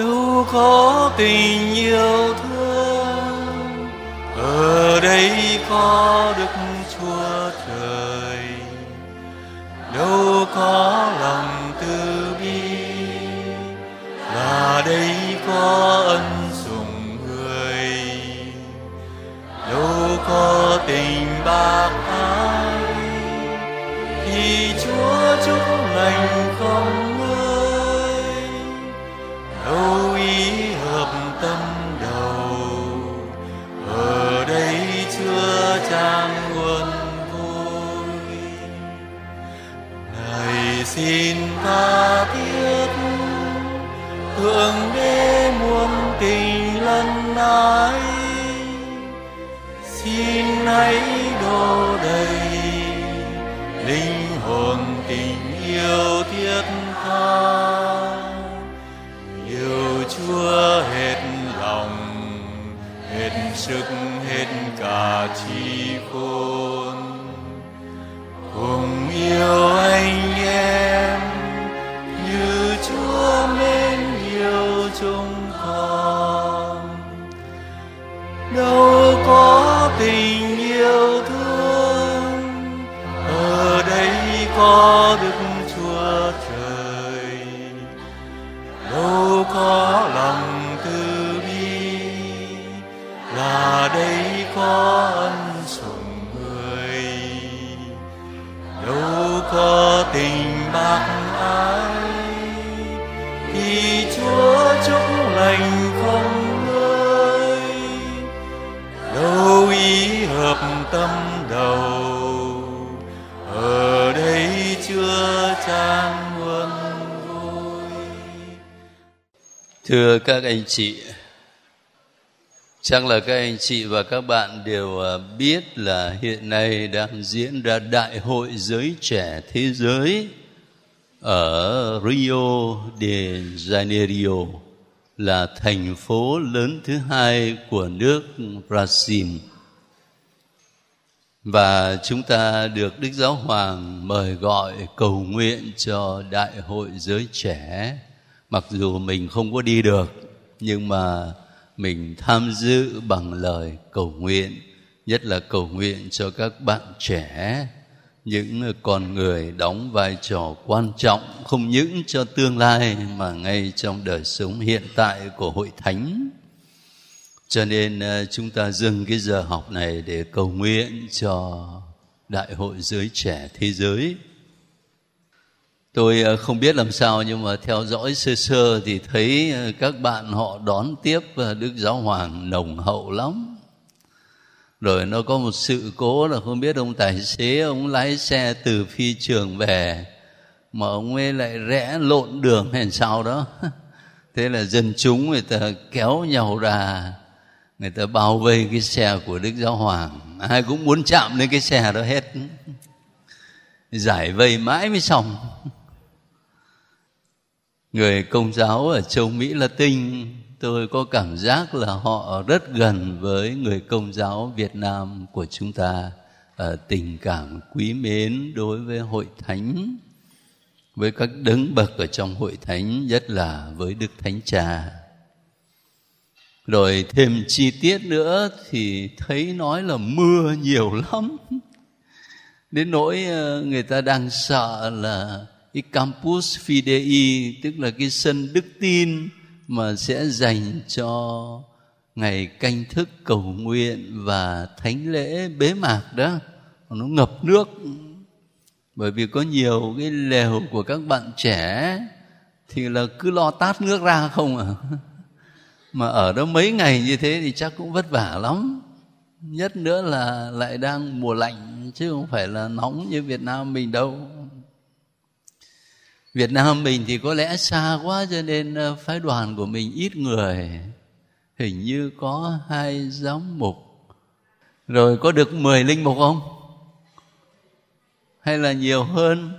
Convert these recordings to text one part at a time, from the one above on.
đâu có tình yêu thương. Ở đây có đức chúa trời. Đâu có lòng từ bi. Là đây có ân sủng người. Đâu có tình bạc ai. Thì chúa chúc lành không? Tâm đầu. Ở đây chưa trang nguồn vui. Này xin tha thiết thượng đế muôn tình lần ái xin hãy đổ đầy linh hồn tình yêu thiết hết sức hết cả trí khôn cùng Thưa các anh chị, chắc là các anh chị và các bạn đều à, biết là hiện nay đang diễn ra Đại hội Giới Trẻ Thế Giới ở Rio de Janeiro là thành phố lớn thứ hai của nước Brazil. Và chúng ta được Đức Giáo Hoàng mời gọi cầu nguyện cho Đại hội Giới Trẻ mặc dù mình không có đi được, nhưng mà mình tham dự bằng lời cầu nguyện, nhất là cầu nguyện cho các bạn trẻ, những con người đóng vai trò quan trọng, không những cho tương lai mà ngay trong đời sống hiện tại của hội thánh. Cho nên ờ, chúng ta dừng cái giờ học này để cầu nguyện cho đại hội giới trẻ thế giới tôi ờ, không biết làm sao nhưng mà theo dõi sơ sơ thì thấy ờ, các bạn họ đón tiếp ờ, đức giáo hoàng nồng hậu lắm. Rồi nó có một sự cố là không biết ông tài xế, ông lái xe từ phi trường về mà ông ấy lại rẽ lộn đường hay sao đó. Thế là dân chúng người ta kéo nhau ra, người ta bao vây cái xe của đức giáo hoàng. Ai cũng muốn chạm đến cái xe đó hết. Giải vây mãi mới xong người công giáo ở châu mỹ latin, tôi có cảm giác là họ rất gần với người công giáo việt nam của chúng ta ở tình cảm quý mến đối với hội thánh, với các đấng bậc ở trong hội thánh, nhất là với đức thánh cha. Rồi thêm chi tiết nữa thì thấy nói là mưa nhiều lắm. Đến nỗi ờ, người ta đang sợ là cái campus fidei, tức là cái sân đức tin mà sẽ dành cho ngày canh thức cầu nguyện và thánh lễ bế mạc đó. Nó ngập nước. Bởi vì có nhiều cái lều của các bạn trẻ thì là cứ lo tát nước ra không à. Mà ở đó mấy ngày như thế thì chắc cũng vất vả lắm. Nhất nữa là lại đang mùa lạnh, chứ không phải là nóng như việt nam mình đâu việt nam mình thì có lẽ xa quá cho nên ờ, phái đoàn của mình ít người. Hình như có hai giám mục. Rồi có được mười linh mục không? Hay là nhiều hơn?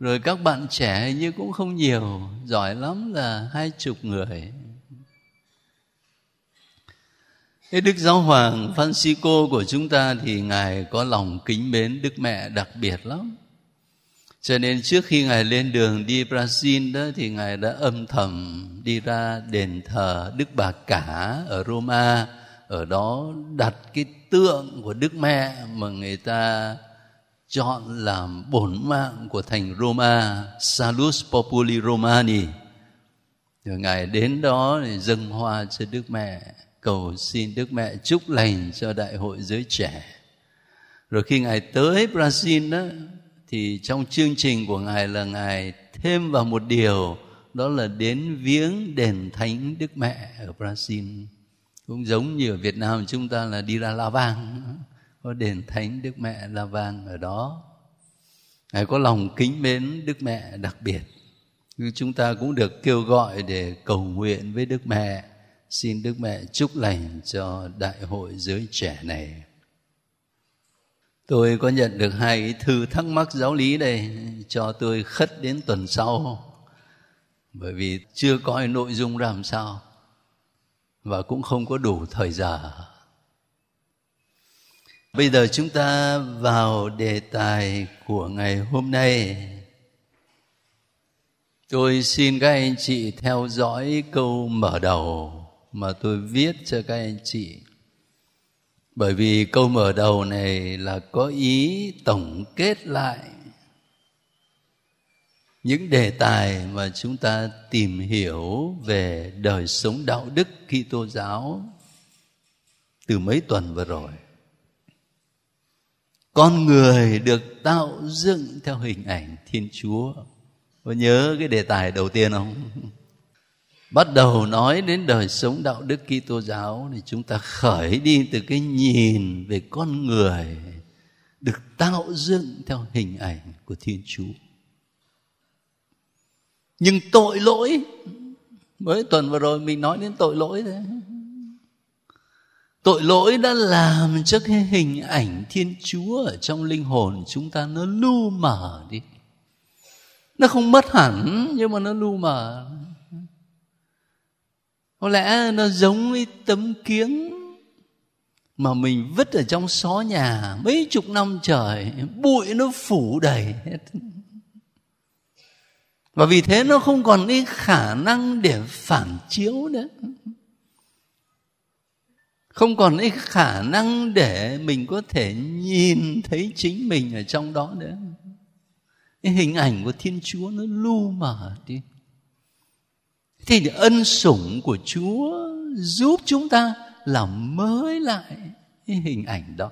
Rồi các bạn trẻ hình như cũng không nhiều, giỏi lắm là hai chục người. Thế Đức Giáo Hoàng Francisco của chúng ta thì Ngài có lòng kính mến Đức Mẹ đặc biệt lắm cho nên trước khi ngài lên đường đi brazil đó thì ngài đã âm thầm đi ra đền thờ đức bà cả ở roma. Ở đó đặt cái tượng của đức mẹ mà người ta chọn làm bổn mạng của thành roma, salus populi romani. Rồi ngài đến đó thì dâng hoa cho đức mẹ, cầu xin đức mẹ chúc lành cho đại hội giới trẻ. Rồi khi ngài tới brazil đó thì trong chương trình của ngài là ngài thêm vào một điều, đó là đến viếng đền thánh đức mẹ ở brazil. Cũng giống như ở việt nam chúng ta là đi ra la vang, có đền thánh đức mẹ la vang ở đó. Ngài có lòng kính mến đức mẹ đặc biệt. Chúng ta cũng được kêu gọi để cầu nguyện với đức mẹ, xin đức mẹ chúc lành cho đại hội giới trẻ này tôi có nhận được hai cái thư thắc mắc giáo lý đây, cho tôi khất đến tuần sau. Bởi vì chưa coi nội dung ra làm sao, và cũng không có đủ thời giờ. Bây giờ chúng ta vào đề tài của ngày hôm nay. Tôi xin các anh chị theo dõi câu mở đầu mà tôi viết cho các anh chị bởi vì câu mở đầu này là có ý tổng kết lại những đề tài mà chúng ta tìm hiểu về đời sống đạo đức Kitô giáo từ mấy tuần vừa rồi. Con người được tạo dựng theo hình ảnh Thiên Chúa. Có nhớ cái đề tài đầu tiên không? Bắt đầu nói đến đời sống đạo đức Kitô giáo thì chúng ta khởi đi từ cái nhìn về con người được tạo dựng theo hình ảnh của Thiên Chúa. Nhưng tội lỗi, mới tuần vừa rồi mình nói đến tội lỗi đấy. Tội lỗi đã làm cho cái hình ảnh Thiên Chúa ở trong linh hồn chúng ta nó lu mờ đi. Nó không mất hẳn, nhưng mà nó lu mờ có lẽ nó giống với tấm kiếng mà mình vứt ở trong xó nhà mấy chục năm trời, bụi nó phủ đầy hết. Và vì thế nó không còn cái khả năng để phản chiếu nữa. Không còn cái khả năng để mình có thể nhìn thấy chính mình ở trong đó nữa. Cái hình ảnh của thiên chúa nó lu mờ đi thì ân sủng của chúa giúp chúng ta làm mới lại cái hình ảnh đó.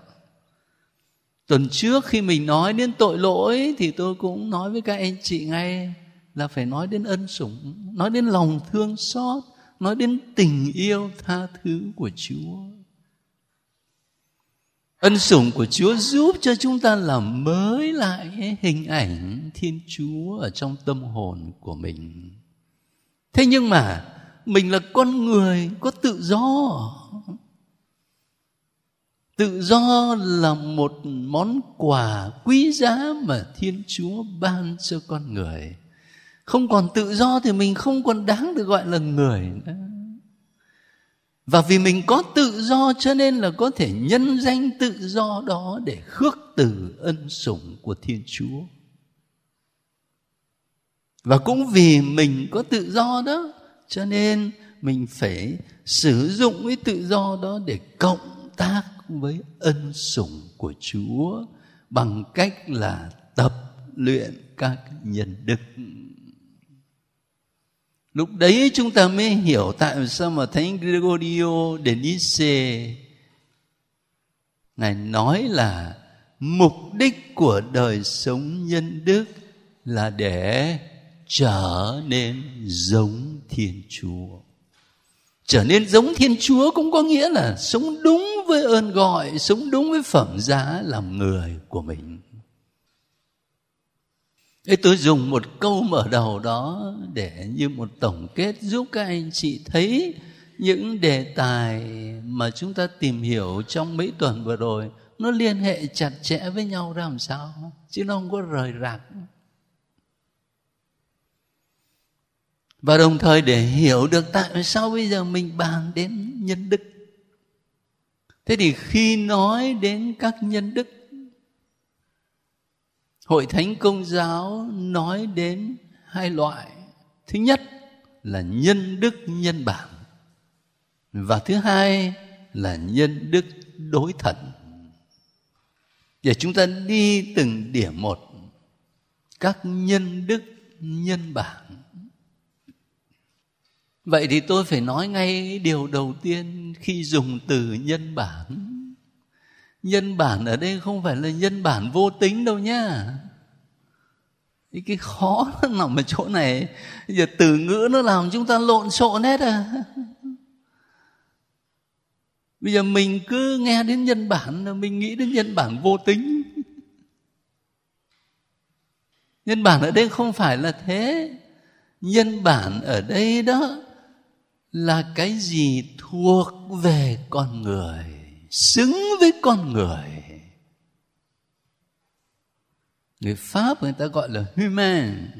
Tuần trước khi mình nói đến tội lỗi thì tôi cũng nói với các anh chị ngay là phải nói đến ân sủng, nói đến lòng thương xót, nói đến tình yêu tha thứ của chúa. Ân sủng của chúa giúp cho chúng ta làm mới lại hình ảnh thiên chúa ở trong tâm hồn của mình thế nhưng mà mình là con người có tự do. Tự do là một món quà quý giá mà thiên chúa ban cho con người. Không còn tự do thì mình không còn đáng được gọi là người nữa. Và vì mình có tự do cho nên là có thể nhân danh tự do đó để khước từ ân sủng của thiên chúa và cũng vì mình có tự do đó, cho nên mình phải sử dụng cái tự do đó để cộng tác với ân sủng của chúa bằng cách là tập luyện các nhân đức. Lúc đấy chúng ta mới hiểu tại sao mà thánh gregorio de nice ngài nói là mục đích của đời sống nhân đức là để trở nên giống thiên chúa. Trở nên giống thiên chúa cũng có nghĩa là sống đúng với ơn gọi, sống đúng với phẩm giá làm người của mình. Thế tôi dùng một câu mở đầu đó để như một tổng kết giúp các anh chị thấy những đề tài mà chúng ta tìm hiểu trong mấy tuần vừa rồi. Nó liên hệ chặt chẽ với nhau ra làm sao? Chứ nó không có rời rạc. Và đồng thời để hiểu được tại sao bây giờ mình bàn đến nhân đức. Thế thì khi nói đến các nhân đức, hội thánh công giáo nói đến hai loại. Thứ nhất là nhân đức, nhân bản. Và thứ hai là nhân đức đối thần. Để chúng ta đi từng điểm một, các nhân đức, nhân bản vậy thì tôi phải nói ngay điều đầu tiên khi dùng từ nhân bản. Nhân bản ở đây không phải là nhân bản vô tính đâu nhá. Cái, khó nó nằm ở chỗ này. Giờ từ ngữ nó làm chúng ta lộn xộn hết à. Bây giờ mình cứ nghe đến nhân bản là mình nghĩ đến nhân bản vô tính. Nhân bản ở đây không phải là thế. Nhân bản ở đây đó là cái gì thuộc về con người, xứng với con người. Người pháp người ta gọi là human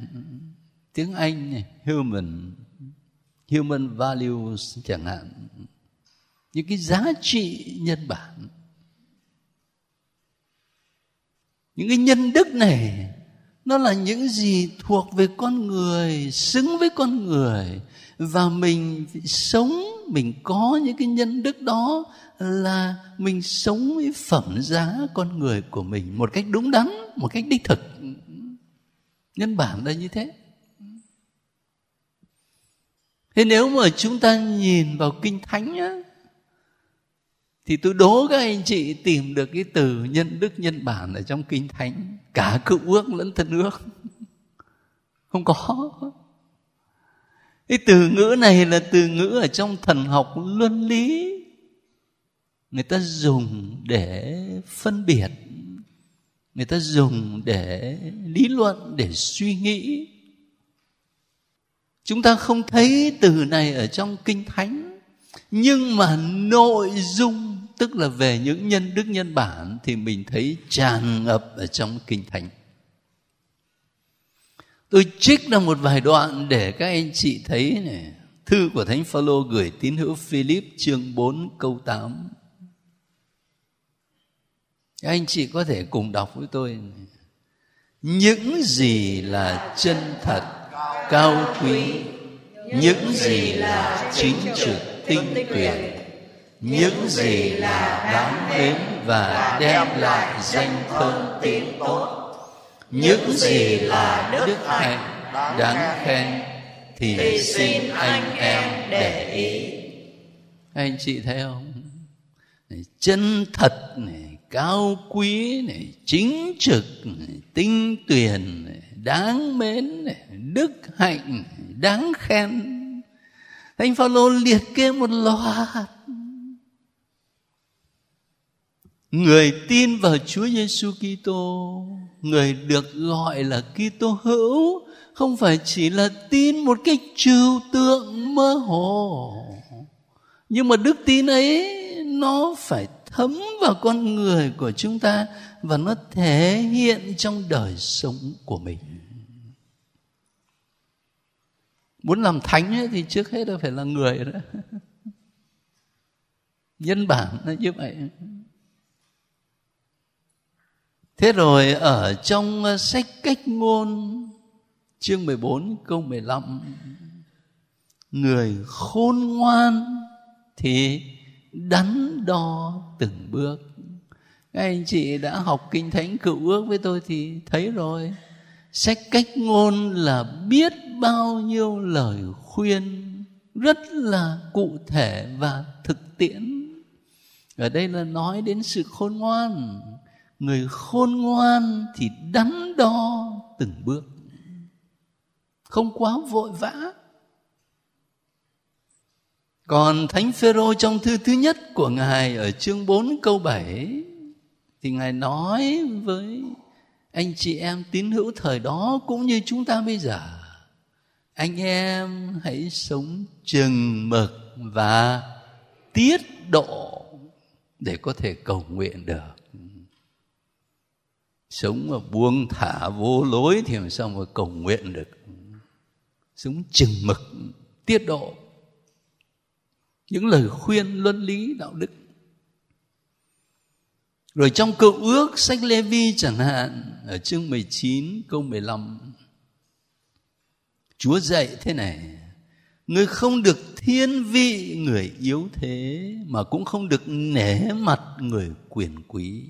tiếng anh này, human human values chẳng hạn. Những cái giá trị nhân bản. Những cái nhân đức này, nó là những gì thuộc về con người, xứng với con người và mình sống, mình có những cái nhân đức đó là mình sống với phẩm giá con người của mình một cách đúng đắn, một cách đích thực. Nhân bản là như thế. Thế nếu mà chúng ta nhìn vào kinh thánh á, thì tôi đố các anh chị tìm được cái từ nhân đức, nhân bản ở trong kinh thánh. Cả cựu ước lẫn thân ước. Không có cái từ ngữ này là từ ngữ ở trong thần học luân lý. Người ta dùng để phân biệt, người ta dùng để lý luận, để suy nghĩ. Chúng ta không thấy từ này ở trong kinh thánh, nhưng mà nội dung, tức là về những nhân đức, nhân bản thì mình thấy tràn ngập ở trong kinh thánh tôi trích ra một vài đoạn để các anh chị thấy này thư của thánh phaolô gửi tín hữu philip chương 4 câu 8 các anh chị có thể cùng đọc với tôi những gì là chân thật, cao quý. Những gì là chính trực, tinh tuyển những gì là đáng mến và đem lại danh thơm tiếng tốt những gì là đức hạnh? Đáng khen thì xin anh em để ý. anh chị thấy không? Chân thật này cao quý này chính trực này, tinh tuyền này, đáng mến này, đức hạnh này, đáng khen. Thánh phaolô liệt kê một loạt. Người tin vào Chúa Giêsu Kitô người được gọi là Kitô hữu không phải chỉ là tin một cái trừu tượng mơ hồ. Nhưng mà đức tin ấy nó phải thấm vào con người của chúng ta và nó thể hiện trong đời sống của mình. Muốn làm thánh ấy, thì trước hết là phải là người đó. Nhân bản nó như vậy thế rồi ở trong ờ, sách cách ngôn, chương 14 câu 15 người khôn ngoan thì đắn đo từng bước. Các anh chị đã học kinh thánh cựu ước với tôi thì thấy rồi. Sách cách ngôn là biết bao nhiêu lời khuyên, rất là cụ thể và thực tiễn. Ở đây là nói đến sự khôn ngoan người khôn ngoan thì đắn đo từng bước. Không quá vội vã. Còn Thánh Phêrô trong thư thứ nhất của Ngài ở chương 4 câu 7 thì Ngài nói với anh chị em tín hữu thời đó cũng như chúng ta bây giờ, anh em hãy sống chừng mực và tiết độ để có thể cầu nguyện được sống mà buông thả vô lối thì làm sao mà cầu nguyện được? Sống chừng mực, tiết độ. Những lời khuyên, luân lý, đạo đức. Rồi trong cựu ước, sách Lê Vi chẳng hạn, ở chương 19 câu 15 Chúa dạy thế này, Ngươi không được thiên vị người yếu thế, Mà cũng không được nể mặt người quyền quý.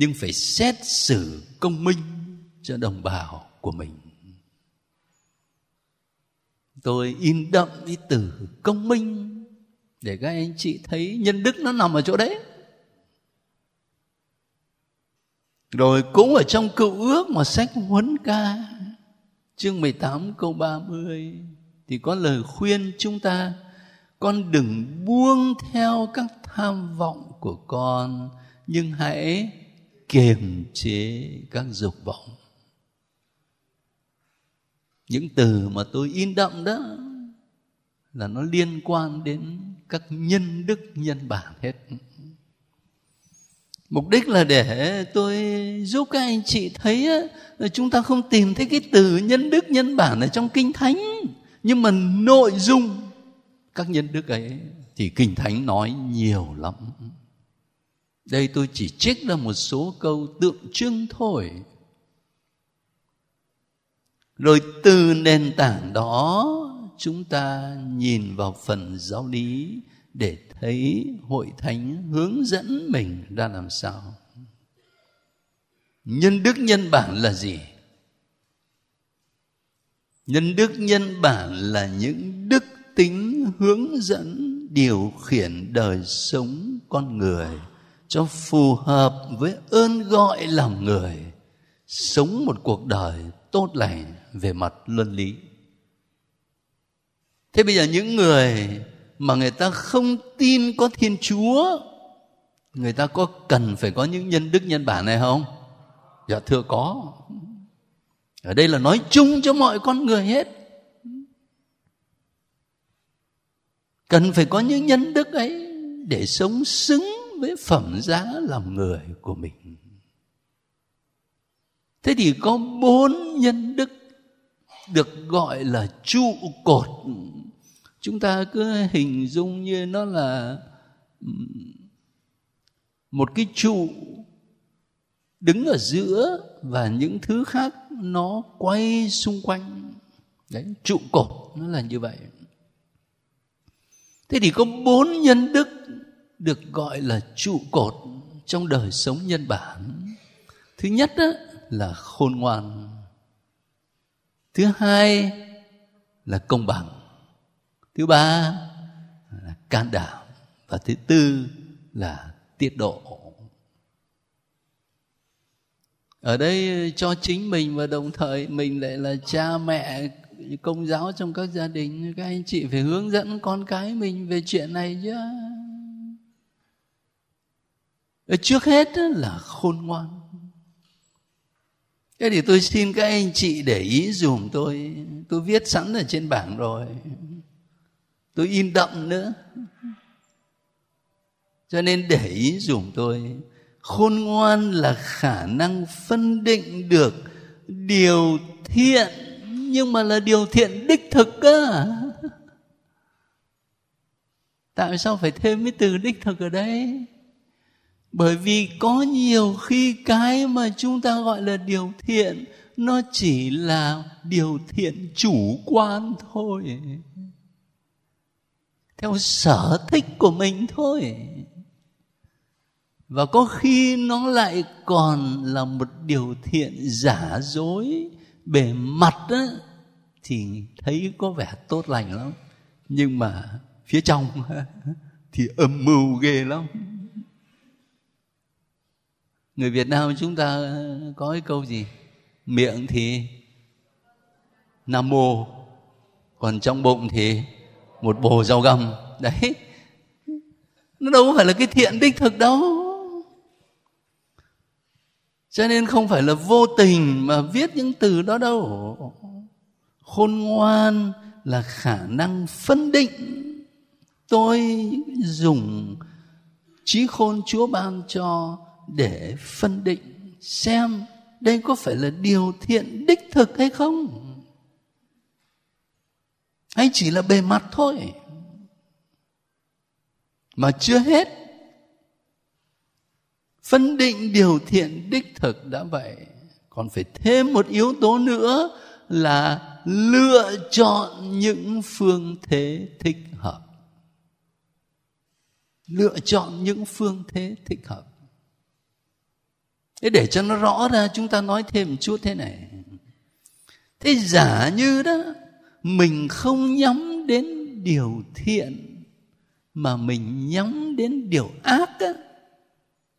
Nhưng phải xét xử công minh cho đồng bào của mình. Tôi in đậm ý từ công minh Để các anh chị thấy nhân đức nó nằm ở chỗ đấy. Rồi cũng ở trong cựu ước mà sách huấn ca, Chương 18 câu 30 Thì có lời khuyên chúng ta, Con đừng buông theo các tham vọng của con, Nhưng hãy kiềm chế các dục vọng. Những từ mà tôi in đậm đó Là nó liên quan đến các nhân đức, nhân bản hết. Mục đích là để tôi giúp các anh chị thấy là chúng ta không tìm thấy cái từ nhân đức, nhân bản ở trong kinh thánh, nhưng mà nội dung các nhân đức ấy thì kinh thánh nói nhiều lắm đây tôi chỉ trích ra một số câu tượng trưng thôi. Rồi từ nền tảng đó, chúng ta nhìn vào phần giáo lý để thấy hội thánh hướng dẫn mình ra làm sao. Nhân đức nhân bản là gì? Nhân đức nhân bản là những đức tính hướng dẫn điều khiển đời sống con người cho phù hợp với ơn gọi làm người, sống một cuộc đời tốt lành về mặt luân lý. Thế bây giờ những người mà người ta không tin có thiên chúa, người ta có cần phải có những nhân đức, nhân bản này không? Dạ thưa có. Ở đây là nói chung cho mọi con người hết. Cần phải có những nhân đức ấy để sống xứng với phẩm giá làm người của mình. Thế thì có bốn nhân đức được gọi là trụ cột. Chúng ta cứ hình dung như nó là một cái trụ đứng ở giữa và những thứ khác nó quay xung quanh. Đấy, trụ cột nó là như vậy. Thế thì có bốn nhân đức được gọi là trụ cột trong đời sống nhân bản. Thứ nhất đó là khôn ngoan. Thứ hai là công bằng. Thứ ba là can đảm. Và thứ tư là tiết độ. Ở đây cho chính mình và đồng thời mình lại là cha mẹ, công giáo trong các gia đình. Các anh chị phải hướng dẫn con cái mình về chuyện này chứ. Ờ, trước hết là khôn ngoan. Thế thì tôi xin các anh chị để ý dùm tôi. Tôi viết sẵn ở trên bảng rồi. Tôi in đậm nữa. Cho nên để ý dùm tôi. Khôn ngoan là khả năng phân định được điều thiện, nhưng mà là điều thiện đích thực á. Tại sao phải thêm cái từ đích thực ở đây? Bởi vì có nhiều khi cái mà chúng ta gọi là điều thiện nó chỉ là điều thiện chủ quan thôi. Theo sở thích của mình thôi. Và có khi nó lại còn là một điều thiện giả dối bề mặt á, thì thấy có vẻ tốt lành lắm. Nhưng mà phía trong thì âm mưu ghê lắm người việt nam chúng ta có cái câu gì? Miệng thì nam mô, còn trong bụng thì một bồ rau găm. Đấy. Nó đâu phải là cái thiện đích thực đâu. Cho nên không phải là vô tình mà viết những từ đó đâu. Khôn ngoan là khả năng phân định. Tôi dùng trí khôn chúa ban cho để phân định xem đây có phải là điều thiện đích thực hay không. Hay chỉ là bề mặt thôi. Mà chưa hết, phân định điều thiện đích thực đã vậy. Còn phải thêm một yếu tố nữa là lựa chọn những phương thế thích hợp. Lựa chọn những phương thế thích hợp thế để cho nó rõ ra chúng ta nói thêm một chút thế này. Thế giả như đó mình không nhắm đến điều thiện mà mình nhắm đến điều ác á,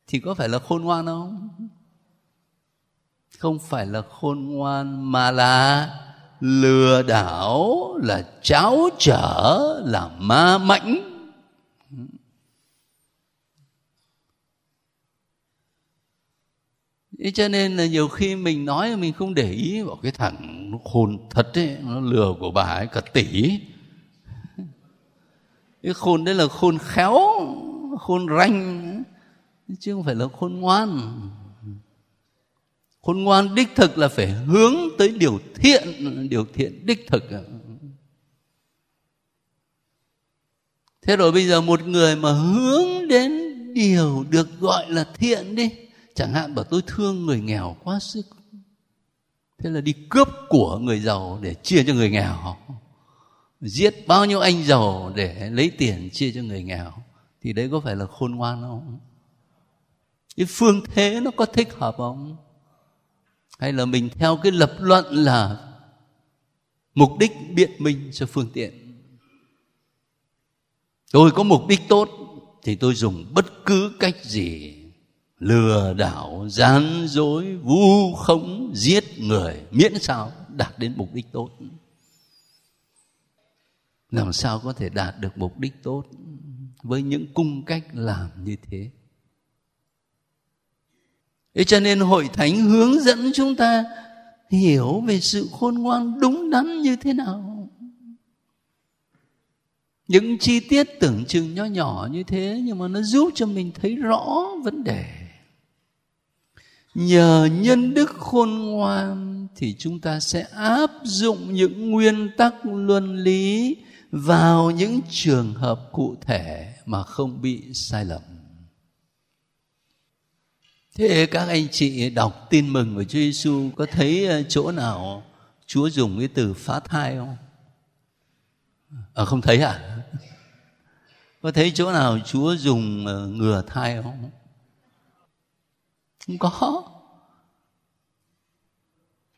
thì có phải là khôn ngoan không? Không phải là khôn ngoan mà là lừa đảo là cháo trở là ma mãnh. Thế cho nên là nhiều khi mình nói mình không để ý vào cái thằng nó khôn thật ấy, nó lừa của bà ấy cả tỷ. Cái khôn đấy là khôn khéo, khôn ranh, chứ không phải là khôn ngoan. Khôn ngoan đích thực là phải hướng tới điều thiện, điều thiện đích thực. Thế rồi bây giờ một người mà hướng đến điều được gọi là thiện đi chẳng hạn bảo tôi thương người nghèo quá sức. Thế là đi cướp của người giàu để chia cho người nghèo. Giết bao nhiêu anh giàu để lấy tiền chia cho người nghèo. Thì đấy có phải là khôn ngoan không? Cái phương thế nó có thích hợp không? Hay là mình theo cái lập luận là mục đích biện minh cho phương tiện? Tôi có mục đích tốt thì tôi dùng bất cứ cách gì lừa đảo, gian dối, vu khống, giết người, miễn sao đạt đến mục đích tốt. Làm sao có thể đạt được mục đích tốt với những cung cách làm như thế? Thế cho nên hội thánh hướng dẫn chúng ta hiểu về sự khôn ngoan đúng đắn như thế nào. Những chi tiết tưởng chừng nho nhỏ như thế nhưng mà nó giúp cho mình thấy rõ vấn đề nhờ nhân đức khôn ngoan thì chúng ta sẽ áp dụng những nguyên tắc luân lý vào những trường hợp cụ thể mà không bị sai lầm thế các anh chị đọc tin mừng của Chúa Giêsu có thấy ờ, chỗ nào Chúa dùng cái từ phá thai không? À, không thấy à? Có thấy chỗ nào Chúa dùng ờ, ngừa thai không? Không có.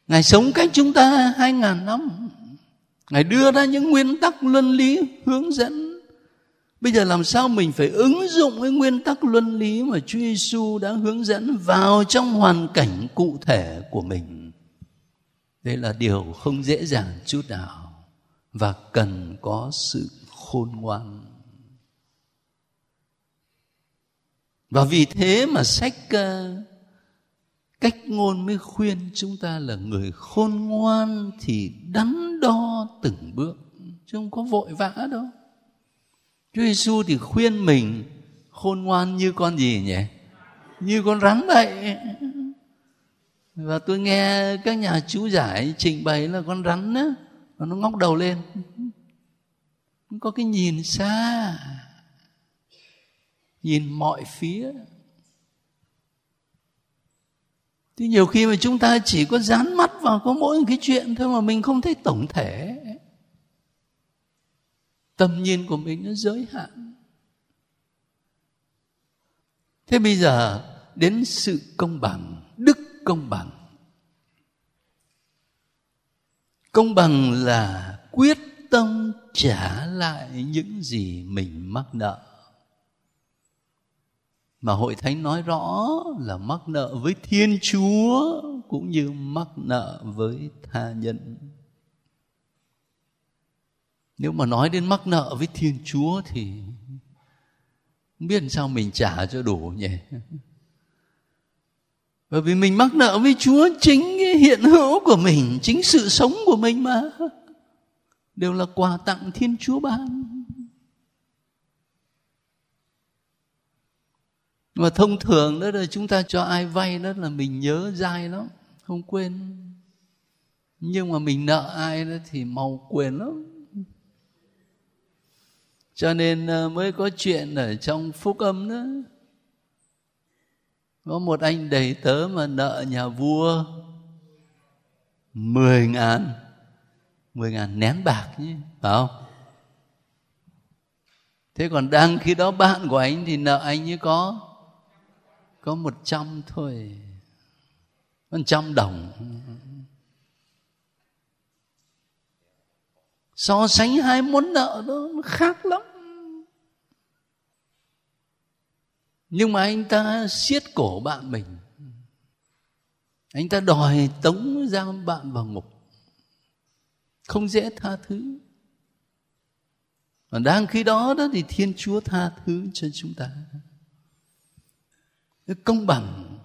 Ngài sống cách chúng ta hai ngàn năm. Ngài đưa ra những nguyên tắc luân lý hướng dẫn. Bây giờ làm sao mình phải ứng dụng cái nguyên tắc luân lý mà Chúa Giêsu đã hướng dẫn vào trong hoàn cảnh cụ thể của mình? Đây là điều không dễ dàng chút nào và cần có sự khôn ngoan. Và vì thế mà sách uh, cách ngôn mới khuyên chúng ta là người khôn ngoan thì đắn đo từng bước, chứ không có vội vã đâu. Chúa Giêsu thì khuyên mình, khôn ngoan như con gì nhỉ? Như con rắn vậy. Và tôi nghe các nhà chú giải trình bày là con rắn á nó ngóc đầu lên. Có cái nhìn xa, nhìn mọi phía. Thì nhiều khi mà chúng ta chỉ có dán mắt vào có mỗi cái chuyện thôi mà mình không thấy tổng thể. Tầm nhìn của mình nó giới hạn. Thế bây giờ đến sự công bằng, đức công bằng. Công bằng là quyết tâm trả lại những gì mình mắc nợ mà hội thánh nói rõ là mắc nợ với thiên chúa cũng như mắc nợ với tha nhân. Nếu mà nói đến mắc nợ với thiên chúa thì không biết sao mình trả cho đủ nhỉ? Bởi vì mình mắc nợ với chúa chính cái hiện hữu của mình, chính sự sống của mình mà. Đều là quà tặng thiên chúa ban. Mà thông thường đó là chúng ta cho ai vay đó là mình nhớ dai lắm, không quên. Nhưng mà mình nợ ai đó thì mau quên lắm. Cho nên ờ, mới có chuyện ở trong phúc âm đó. Có một anh đầy tớ mà nợ nhà vua mười ngàn mười ngàn nén bạc nhé phải không thế còn đang khi đó bạn của anh thì nợ anh như có có một trăm thôi. Một trăm đồng. So sánh hai món nợ đó, nó khác lắm. Nhưng mà anh ta siết cổ bạn mình. Anh ta đòi tống giam bạn vào ngục. Không dễ tha thứ. Và đang khi đó đó thì thiên chúa tha thứ cho chúng ta công bằng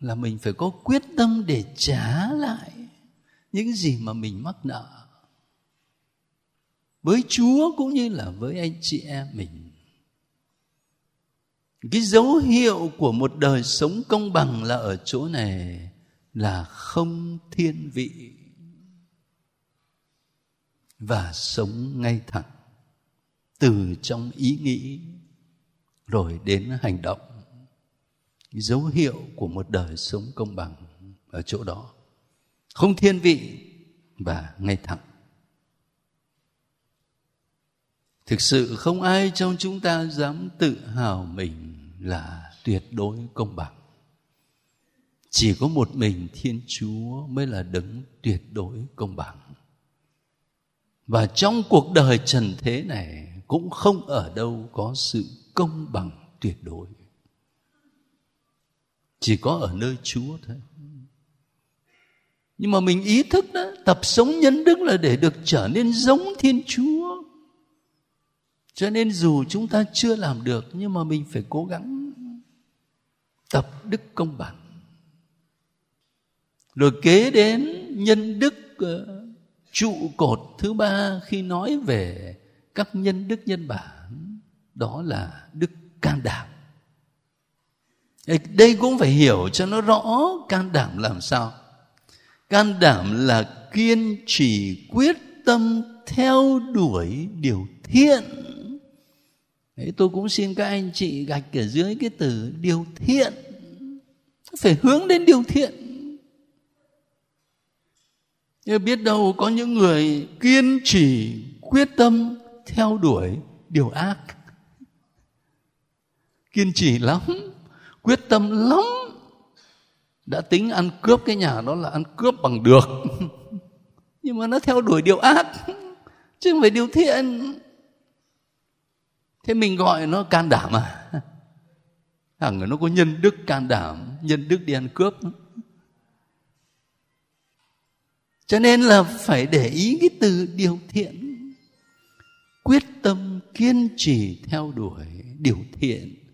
là mình phải có quyết tâm để trả lại những gì mà mình mắc nợ. Với chúa cũng như là với anh chị em mình. Cái dấu hiệu của một đời sống công bằng là ở chỗ này là không thiên vị và sống ngay thẳng từ trong ý nghĩ rồi đến hành động dấu hiệu của một đời sống công bằng ở chỗ đó. Không thiên vị và ngay thẳng. Thực sự không ai trong chúng ta dám tự hào mình là tuyệt đối công bằng. Chỉ có một mình thiên chúa mới là đấng tuyệt đối công bằng. Và trong cuộc đời trần thế này cũng không ở đâu có sự công bằng tuyệt đối chỉ có ở nơi chúa thôi. Nhưng mà mình ý thức đó, tập sống nhân đức là để được trở nên giống thiên chúa. Cho nên dù chúng ta chưa làm được, nhưng mà mình phải cố gắng tập đức công bằng. Rồi kế đến nhân đức ờ, trụ cột thứ ba khi nói về các nhân đức, nhân bản, đó là đức can đảm đây cũng phải hiểu cho nó rõ can đảm làm sao. Can đảm là kiên trì quyết tâm theo đuổi điều thiện. Đấy, tôi cũng xin các anh chị gạch ở dưới cái từ điều thiện. Phải hướng đến điều thiện. Nhưng biết đâu có những người kiên trì quyết tâm theo đuổi điều ác. Kiên trì lắm quyết tâm lắm. Đã tính ăn cướp cái nhà đó là ăn cướp bằng được. Nhưng mà nó theo đuổi điều ác. Chứ không phải điều thiện. Thế mình gọi nó can đảm à? Thằng nó có nhân đức can đảm, nhân đức đi ăn cướp. Cho nên là phải để ý cái từ điều thiện. Quyết tâm kiên trì theo đuổi điều thiện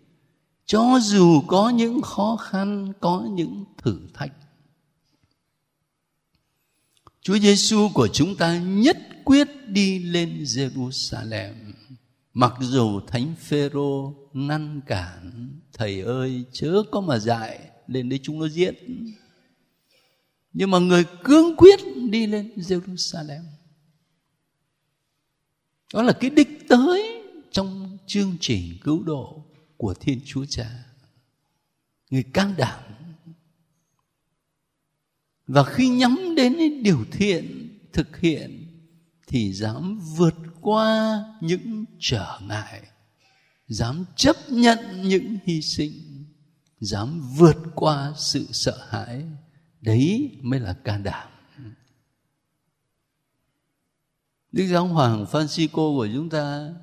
cho dù có những khó khăn, có những thử thách, Chúa Giêsu của chúng ta nhất quyết đi lên Jerusalem. Mặc dù thánh Phêrô ngăn cản, thầy ơi, chớ có mà dạy lên đấy chúng nó giết. Nhưng mà người cương quyết đi lên Jerusalem. Đó là cái đích tới trong chương trình cứu độ của thiên chúa cha. Người can đảm. Và khi nhắm đến điều thiện thực hiện, thì dám vượt qua những trở ngại, dám chấp nhận những hy sinh, dám vượt qua sự sợ hãi, đấy mới là can đảm. Đức Giáo Hoàng Francisco của chúng ta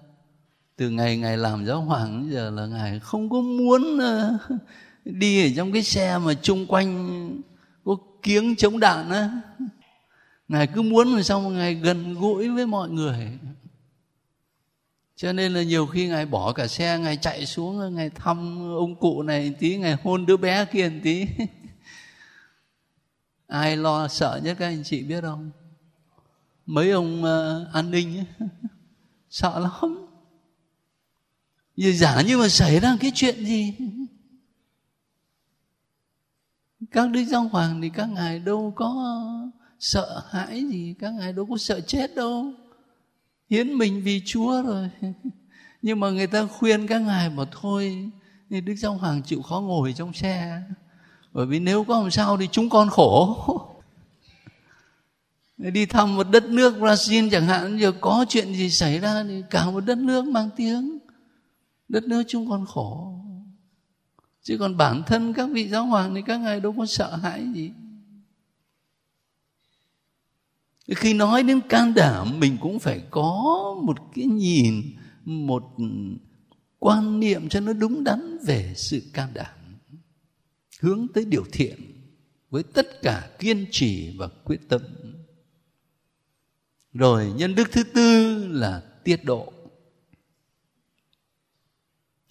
từ ngày ngày làm giáo hoàng đến giờ là ngài không có muốn ờ, đi ở trong cái xe mà chung quanh có kiếng chống đạn á. Ngài cứ muốn làm sao mà ngài gần gũi với mọi người. Cho nên là nhiều khi ngài bỏ cả xe ngài chạy xuống ngài thăm ông cụ này tí ngài hôn đứa bé kia một tí. Ai lo sợ nhất các anh chị biết không? Mấy ông uh, an ninh ấy, sợ lắm. Giờ giả như mà xảy ra cái chuyện gì? Các đức giáo hoàng thì các ngài đâu có sợ hãi gì, các ngài đâu có sợ chết đâu. Hiến mình vì chúa rồi. Nhưng mà người ta khuyên các ngài mà thôi, thì đức giáo hoàng chịu khó ngồi trong xe. Bởi vì nếu có làm sao thì chúng con khổ. Đi thăm một đất nước Brazil chẳng hạn, giờ có chuyện gì xảy ra thì cả một đất nước mang tiếng đất nước chúng con khổ. Chứ còn bản thân các vị giáo hoàng thì các ngài đâu có sợ hãi gì. Khi nói đến can đảm, mình cũng phải có một cái nhìn, một quan niệm cho nó đúng đắn về sự can đảm, hướng tới điều thiện với tất cả kiên trì và quyết tâm. Rồi nhân đức thứ tư là tiết độ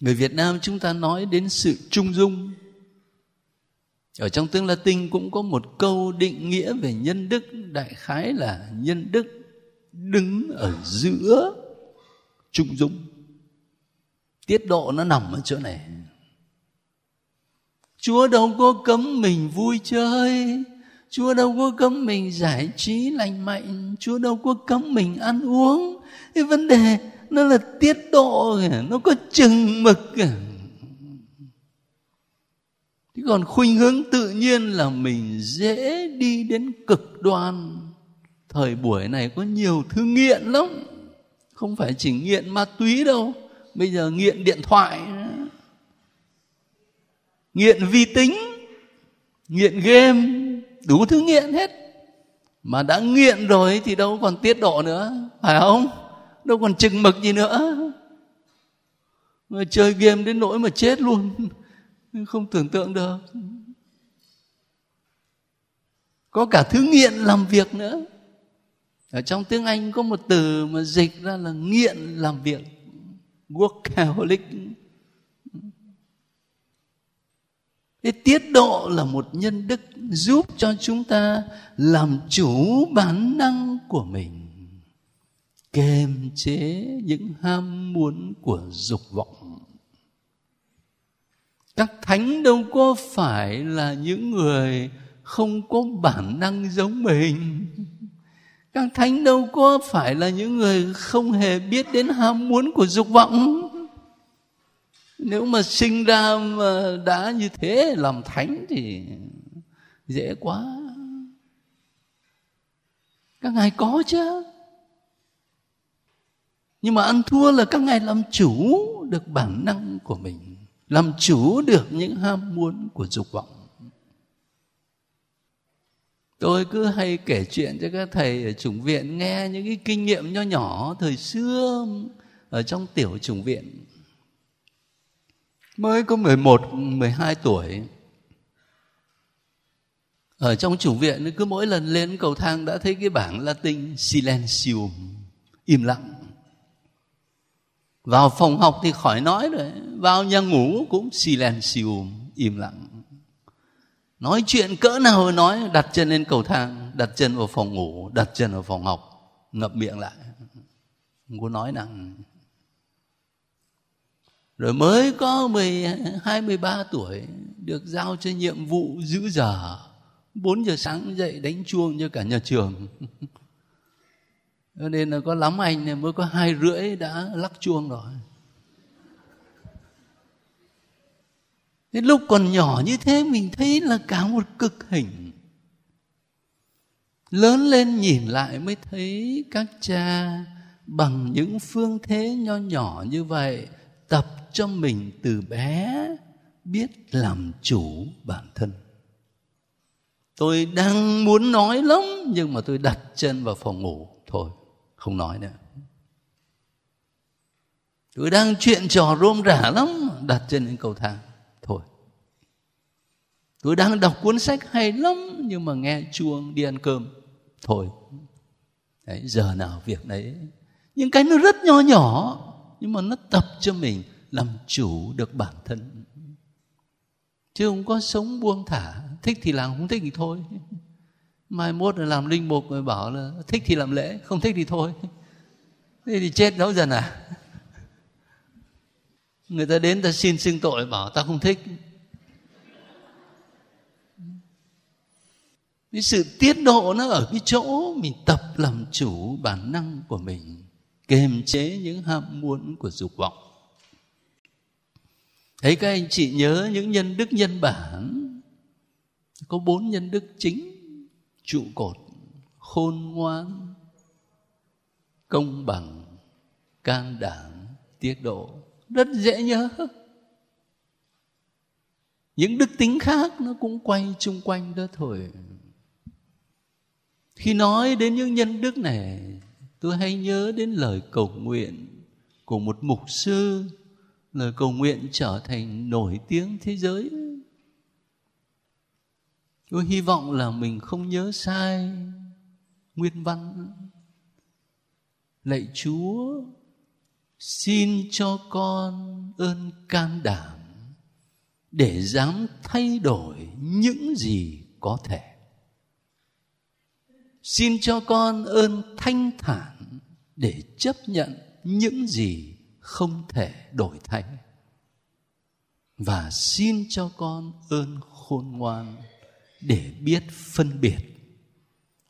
người việt nam chúng ta nói đến sự trung dung. Ở trong tiếng latin cũng có một câu định nghĩa về nhân đức. Đại khái là nhân đức đứng ở giữa trung dung. Tiết độ nó nằm ở chỗ này. Chúa đâu có cấm mình vui chơi. Chúa đâu có cấm mình giải trí lành mạnh. Chúa đâu có cấm mình ăn uống. Cái vấn đề nó là tiết độ nó có chừng mực thế còn khuynh hướng tự nhiên là mình dễ đi đến cực đoan. Thời buổi này có nhiều thứ nghiện lắm. Không phải chỉ nghiện ma túy đâu, bây giờ nghiện điện thoại. Nghiện vi tính, nghiện game, đủ thứ nghiện hết. Mà đã nghiện rồi thì đâu còn tiết độ nữa, phải không? Đâu còn chừng mực gì nữa. Mà chơi game đến nỗi mà chết luôn. Không tưởng tượng được. Có cả thứ nghiện làm việc nữa. Ở trong tiếng anh có một từ mà dịch ra là nghiện làm việc. Workaholic. Cái tiết độ là một nhân đức giúp cho chúng ta làm chủ bản năng của mình kềm chế những ham muốn của dục vọng. Các thánh đâu có phải là những người không có bản năng giống mình? Các thánh đâu có phải là những người không hề biết đến ham muốn của dục vọng? Nếu mà sinh ra mà đã như thế làm thánh thì dễ quá. Các ngài có chứ? Nhưng mà ăn thua là các ngài làm chủ được bản năng của mình làm chủ được những ham muốn của dục vọng. Tôi cứ hay kể chuyện cho các thầy ở chủng viện nghe những cái kinh nghiệm nho nhỏ thời xưa ở trong tiểu chủng viện. Mới có 11, 12 tuổi. Ở trong chủng viện cứ mỗi lần lên cầu thang đã thấy cái bảng Latin silencium im lặng vào phòng học thì khỏi nói rồi vào nhà ngủ cũng silencium im lặng. Nói chuyện cỡ nào nói đặt chân lên cầu thang đặt chân vào phòng ngủ đặt chân vào phòng học ngậm miệng lại. Không có nói nặng. Rồi mới có 12, 13 tuổi được giao cho nhiệm vụ giữ giờ. 4 giờ sáng dậy đánh chuông cho cả nhà trường nên là có lắm anh mới có hai rưỡi đã lắc chuông rồi Đến lúc còn nhỏ như thế mình thấy là cả một cực hình. Lớn lên nhìn lại mới thấy các cha bằng những phương thế nho nhỏ như vậy tập cho mình từ bé biết làm chủ bản thân. Tôi đang muốn nói lắm nhưng mà tôi đặt chân vào phòng ngủ thôi, không nói nữa. Tôi đang chuyện trò rôm rả lắm, đặt chân lên cầu thang. Thôi. tôi đang đọc cuốn sách hay lắm nhưng mà nghe chuông đi ăn cơm. Thôi. Đấy, giờ nào việc đấy. Những cái nó rất nho nhỏ nhưng mà nó tập cho mình làm chủ được bản thân. Chứ không có sống buông thả. Thích thì làm không thích thì thôi mai mốt là làm linh mục rồi bảo là, thích thì làm lễ, không thích thì thôi. Thế thì chết đâu dần à? Người ta đến ta xin xưng tội, bảo ta không thích. Cái sự tiết độ nó ở cái chỗ mình tập làm chủ bản năng của mình, kiềm chế những ham muốn của dục vọng. Thấy các anh chị nhớ những nhân đức nhân bản? Có bốn nhân đức chính trụ cột, khôn ngoan, công bằng, can đảm, tiết độ. Rất dễ nhớ. Những đức tính khác nó cũng quay chung quanh đó thôi. Khi nói đến những nhân đức này, tôi hay nhớ đến lời cầu nguyện của một mục sư. Lời cầu nguyện trở thành nổi tiếng thế giới tôi hy vọng là mình không nhớ sai nguyên văn. Lạy chúa, xin cho con ơn can đảm để dám thay đổi những gì có thể. Xin cho con ơn thanh thản để chấp nhận những gì không thể đổi thay. Và xin cho con ơn khôn ngoan để biết phân biệt.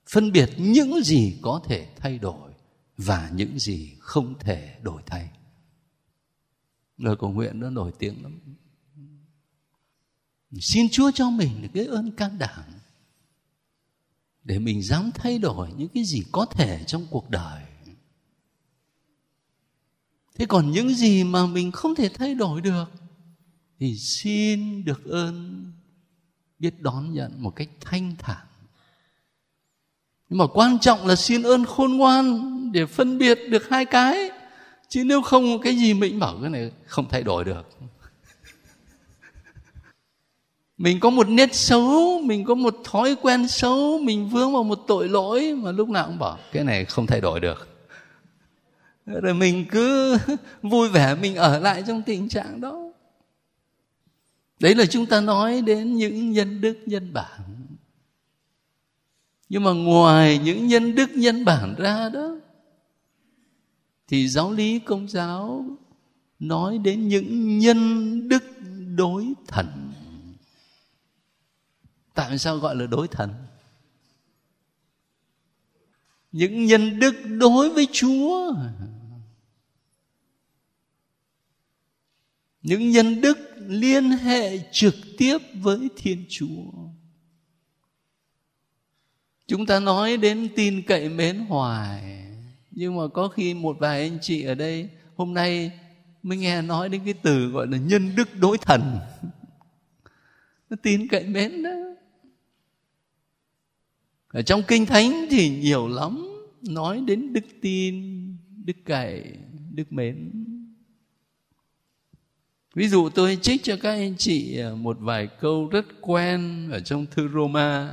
Phân biệt những gì có thể thay đổi và những gì không thể đổi thay. Lời cầu nguyện nó nổi tiếng lắm. Xin chúa cho mình cái ơn can đảm để mình dám thay đổi những cái gì có thể trong cuộc đời. Thế còn những gì mà mình không thể thay đổi được thì xin được ơn biết đón nhận một cách thanh thản. Nhưng mà quan trọng là xin ơn khôn ngoan để phân biệt được hai cái. Chứ nếu không, cái gì mình bảo cái này không thay đổi được. Mình có một nét xấu, mình có một thói quen xấu, mình vướng vào một tội lỗi mà lúc nào cũng bảo, cái này không thay đổi được. Rồi mình cứ vui vẻ mình ở lại trong tình trạng đó đấy là chúng ta nói đến những nhân đức, nhân bản. Nhưng mà ngoài những nhân đức, nhân bản ra đó, thì giáo lý công giáo nói đến những nhân đức đối thần. Tại sao gọi là đối thần? Những nhân đức đối với chúa. Những nhân đức liên hệ trực tiếp với thiên chúa. Chúng ta nói đến tin cậy mến hoài, nhưng mà có khi một vài anh chị ở đây, hôm nay mới nghe nói đến cái từ gọi là nhân đức đối thần. Nó tin cậy mến đó. Ở trong kinh thánh thì nhiều lắm, nói đến đức tin, đức cậy, đức mến ví dụ tôi trích cho các anh chị à, một vài câu rất quen ở trong thư Roma.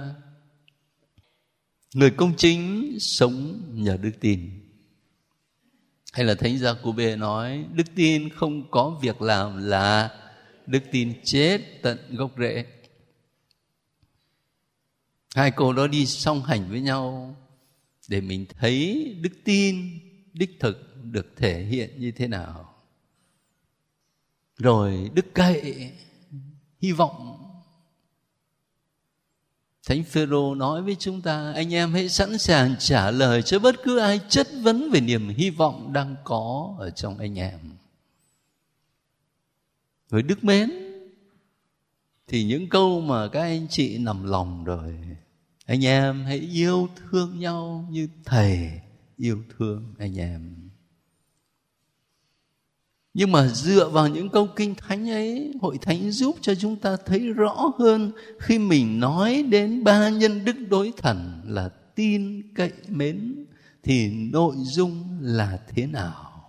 Người công chính sống nhờ đức tin. Hay là thánh gia cô bê nói, đức tin không có việc làm là đức tin chết tận gốc rễ. Hai câu đó đi song hành với nhau để mình thấy đức tin, đích thực được thể hiện như thế nào rồi đức cậy hy vọng Thánh Phêrô nói với chúng ta, anh em hãy sẵn sàng trả lời cho bất cứ ai chất vấn về niềm hy vọng đang có ở trong anh em. Với đức mến, thì những câu mà các anh chị nằm lòng rồi, anh em hãy yêu thương nhau như thầy yêu thương anh em nhưng mà dựa vào những câu kinh thánh ấy, hội thánh giúp cho chúng ta thấy rõ hơn khi mình nói đến ba nhân đức đối thần là tin cậy mến, thì nội dung là thế nào?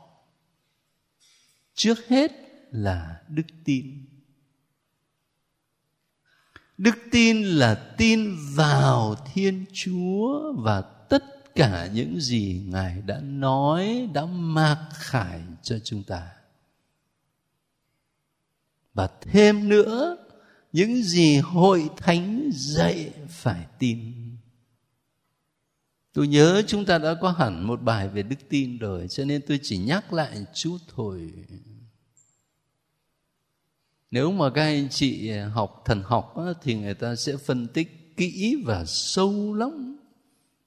Trước hết là đức tin. Đức tin là tin vào thiên chúa và tất cả những gì ngài đã nói, đã mặc khải cho chúng ta và thêm nữa những gì hội thánh dạy phải tin. Tôi nhớ chúng ta đã có hẳn một bài về đức tin rồi cho nên tôi chỉ nhắc lại chút thôi. Nếu mà các anh chị học thần học á, thì người ta sẽ phân tích kỹ và sâu lắm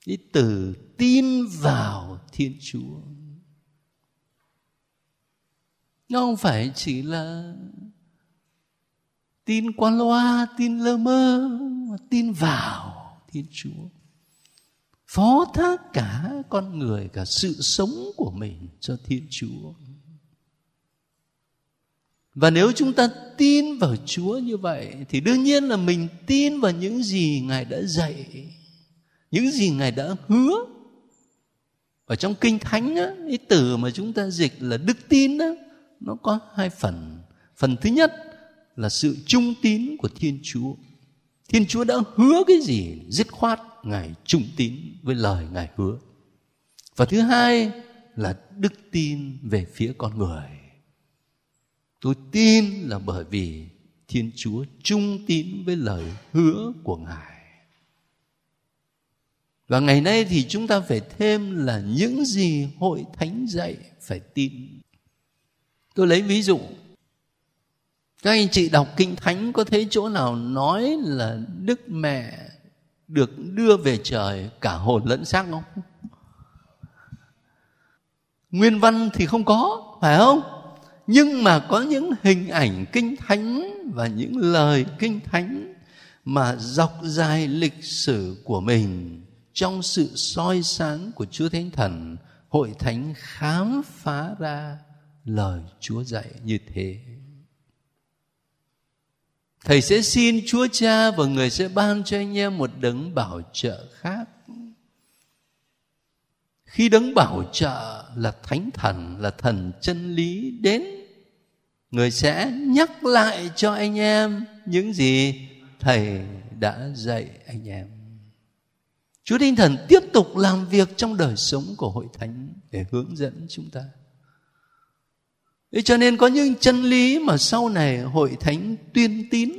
cái từ tin vào thiên chúa. Nó không phải chỉ là tin qua loa tin lơ mơ mà tin vào thiên chúa. Phó thác cả con người cả sự sống của mình cho thiên chúa. Và nếu chúng ta tin vào chúa như vậy thì đương nhiên là mình tin vào những gì ngài đã dạy những gì ngài đã hứa. Ở trong kinh thánh á, cái từ mà chúng ta dịch là đức tin á, nó có hai phần. Phần thứ nhất là sự trung tín của thiên chúa. Thiên chúa đã hứa cái gì? Dứt khoát ngài trung tín với lời ngài hứa. Và thứ hai là đức tin về phía con người. Tôi tin là bởi vì thiên chúa trung tín với lời hứa của ngài. Và ngày nay thì chúng ta phải thêm là những gì hội thánh dạy phải tin. Tôi lấy ví dụ các anh chị đọc kinh thánh có thấy chỗ nào nói là đức mẹ được đưa về trời cả hồn lẫn xác không nguyên văn thì không có phải không nhưng mà có những hình ảnh kinh thánh và những lời kinh thánh mà dọc dài lịch sử của mình trong sự soi sáng của Chúa Thánh Thần, hội thánh khám phá ra lời Chúa dạy như thế. Thầy sẽ xin Chúa Cha và người sẽ ban cho anh em một đấng bảo trợ khác. Khi đấng bảo trợ là thánh thần, là thần chân lý đến, người sẽ nhắc lại cho anh em những gì thầy đã dạy anh em. Chúa Tinh Thần tiếp tục làm việc trong đời sống của hội thánh để hướng dẫn chúng ta. Thế cho nên có những chân lý mà sau này hội thánh tuyên tín,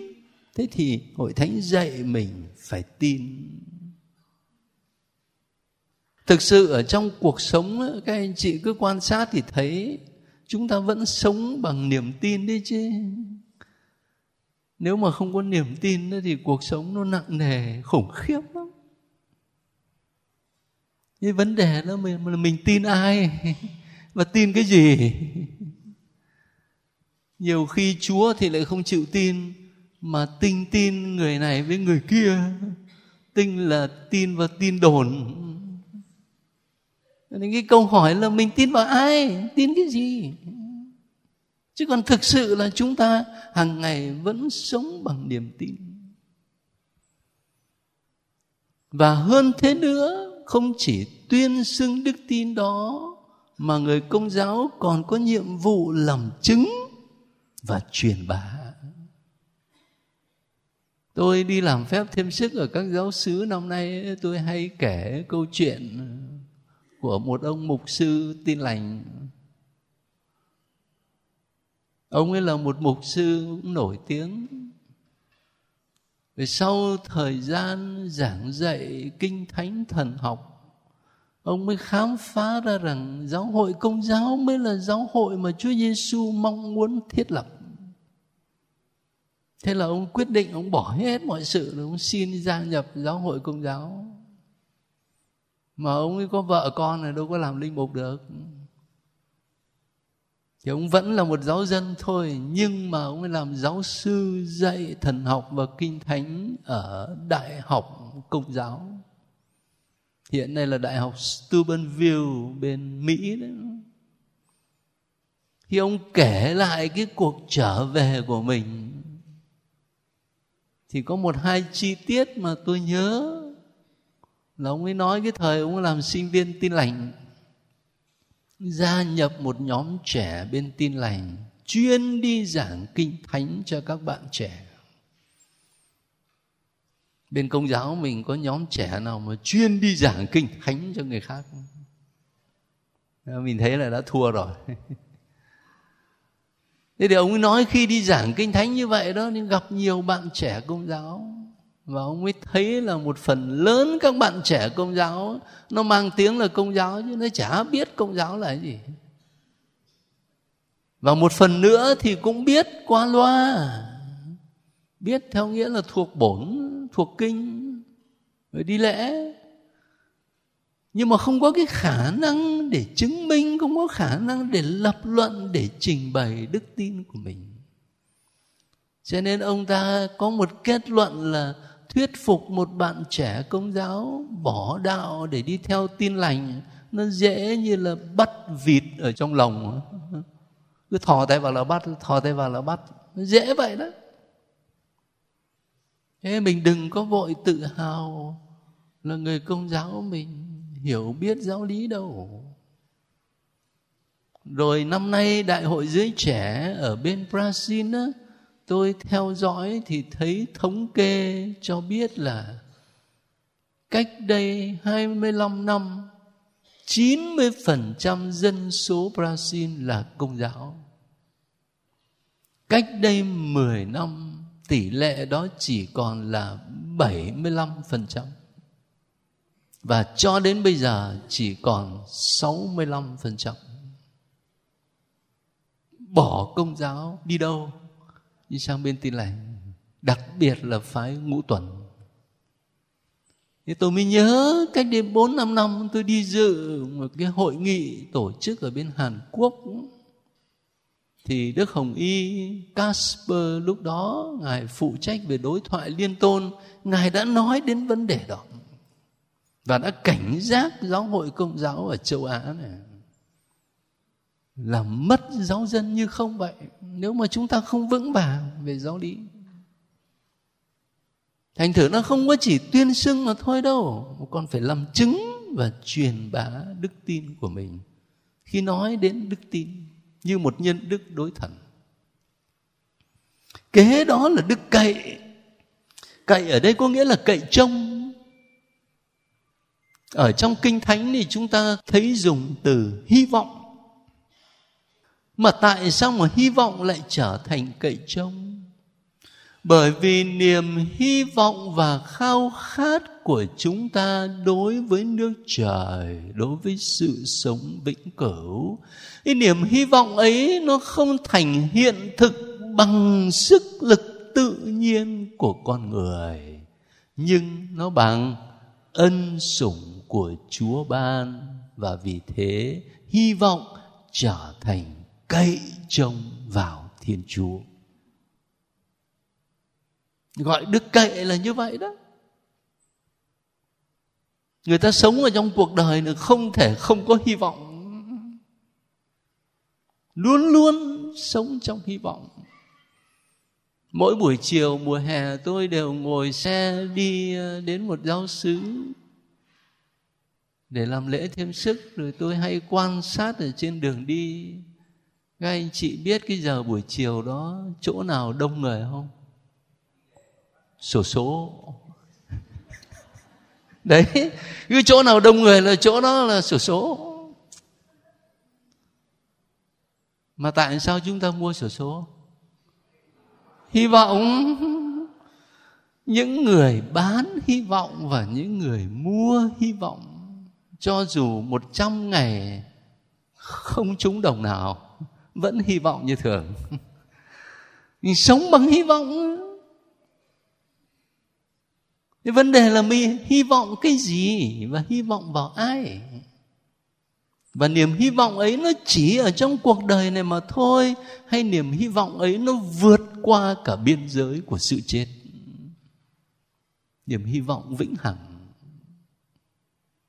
thế thì hội thánh dạy mình phải tin. Thực sự ở trong cuộc sống, các anh chị cứ quan sát thì thấy chúng ta vẫn sống bằng niềm tin đấy chứ. Nếu mà không có niềm tin nữa thì cuộc sống nó nặng nề, khủng khiếp lắm. Cái vấn đề đó, mình là mình tin ai? Và tin cái gì? Nhiều khi chúa thì lại không chịu tin, mà tin tin người này với người kia. Tin là tin và tin đồn. Nên cái câu hỏi là mình tin vào ai? Tin cái gì? Chứ còn thực sự là chúng ta hàng ngày vẫn sống bằng niềm tin. Và hơn thế nữa, không chỉ tuyên xưng đức tin đó, mà người công giáo còn có nhiệm vụ làm chứng và truyền bá. Tôi đi làm phép thêm sức ở các giáo xứ năm nay, tôi hay kể câu chuyện của một ông mục sư tin lành. Ông ấy là một mục sư cũng nổi tiếng. Về sau thời gian giảng dạy kinh thánh thần học ông mới khám phá ra rằng giáo hội công giáo mới là giáo hội mà Chúa Giêsu mong muốn thiết lập. Thế là ông quyết định ông bỏ hết mọi sự rồi ông xin gia nhập giáo hội công giáo. Mà ông ấy có vợ con này đâu có làm linh mục được. Thì ông vẫn là một giáo dân thôi, nhưng mà ông ấy làm giáo sư dạy thần học và kinh thánh ở đại học công giáo hiện nay là đại học Steubenville bên Mỹ đấy. Khi ông kể lại cái cuộc trở về của mình. Thì có một hai chi tiết mà tôi nhớ. Là ông ấy nói cái thời ông ấy làm sinh viên tin lành. Gia nhập một nhóm trẻ bên tin lành, chuyên đi giảng kinh thánh cho các bạn trẻ bên công giáo mình có nhóm trẻ nào mà chuyên đi giảng kinh thánh cho người khác? Ờ, mình thấy là đã thua rồi. Thế thì ông ấy nói khi đi giảng kinh thánh như vậy đó, nên gặp nhiều bạn trẻ công giáo. Và ông ấy thấy là một phần lớn các bạn trẻ công giáo, nó mang tiếng là công giáo chứ nó chả biết công giáo là gì. Và một phần nữa thì cũng biết qua loa biết theo nghĩa là thuộc bổn, thuộc kinh, rồi đi lễ. Nhưng mà không có cái khả năng để chứng minh, không có khả năng để lập luận, để trình bày đức tin của mình. Cho nên ông ta có một kết luận là thuyết phục một bạn trẻ công giáo bỏ đạo để đi theo tin lành. Nó dễ như là bắt vịt ở trong lòng. Cứ thò tay vào là bắt, thò tay vào là bắt. Nó dễ vậy đó thế mình đừng có vội tự hào là người công giáo mình hiểu biết giáo lý đâu rồi năm nay đại hội giới trẻ ở bên Brazil á, tôi theo dõi thì thấy thống kê cho biết là cách đây 25 năm 90% dân số Brazil là công giáo. Cách đây 10 năm tỷ lệ đó chỉ còn là 75% và cho đến bây giờ chỉ còn 65%. Bỏ công giáo đi đâu? Đi sang bên tin lành. Đặc biệt là phái ngũ tuần. Thì tôi mới nhớ cách đây 4 năm năm tôi đi dự một cái hội nghị tổ chức ở bên Hàn Quốc. Thì Đức Hồng Y Casper lúc đó, Ngài phụ trách về đối thoại liên tôn, Ngài đã nói đến vấn đề đó. Và đã cảnh giác giáo hội công giáo ở châu Á này, là mất giáo dân như không vậy. Nếu mà chúng ta không vững vàng về giáo lý, thành thử nó không có chỉ tuyên xưng mà thôi đâu, mà còn phải làm chứng và truyền bá đức tin của mình. Khi nói đến đức tin như một nhân đức đối thần. Kế đó là đức cậy. Cậy ở đây có nghĩa là cậy trông. Ở trong kinh thánh thì chúng ta thấy dùng từ hy vọng. Mà tại sao mà hy vọng lại trở thành cậy trông? Bởi vì niềm hy vọng và khao khát của chúng ta đối với nước trời, đối với sự sống vĩnh cửu cái niềm hy vọng ấy nó không thành hiện thực bằng sức lực tự nhiên của con người nhưng nó bằng ân sủng của Chúa ban và vì thế hy vọng trở thành cậy trông vào Thiên Chúa. Gọi đức cậy là như vậy đó. Người ta sống ở trong cuộc đời là không thể không có hy vọng. Luôn luôn sống trong hy vọng. Mỗi buổi chiều, mùa hè, tôi đều ngồi xe đi ờ, đến một giáo xứ để làm lễ thêm sức, rồi tôi hay quan sát ở trên đường đi các anh chị biết cái giờ buổi chiều đó chỗ nào đông người không sổ số. Đấy, cứ chỗ nào đông người là chỗ đó là sổ số. Mà tại sao chúng ta mua sổ số? Hy vọng những người bán hy vọng và những người mua hy vọng cho dù một trăm ngày không trúng đồng nào, vẫn hy vọng như thường. Mình sống bằng hy vọng cái vấn đề là mình hy vọng cái gì và hy vọng vào ai? Và niềm hy vọng ấy nó chỉ ở trong cuộc đời này mà thôi, hay niềm hy vọng ấy nó vượt qua cả biên giới của sự chết? Niềm hy vọng vĩnh hằng.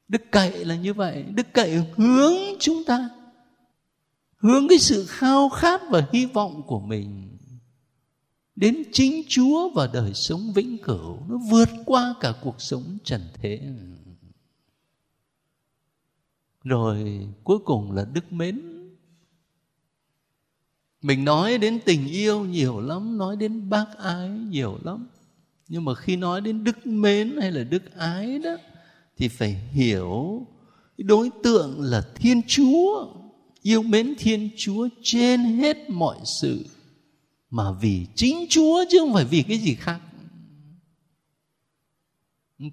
Đức cậy là như vậy. Đức cậy hướng chúng ta, hướng cái sự khao khát và hy vọng của mình đến chính chúa và đời sống vĩnh cửu. Nó vượt qua cả cuộc sống trần thế. Rồi cuối cùng là đức mến. Mình nói đến tình yêu nhiều lắm, nói đến bác ái nhiều lắm. Nhưng mà khi nói đến đức mến hay là đức ái đó, thì phải hiểu đối tượng là thiên chúa. Yêu mến thiên chúa trên hết mọi sự mà vì chính chúa chứ không phải vì cái gì khác.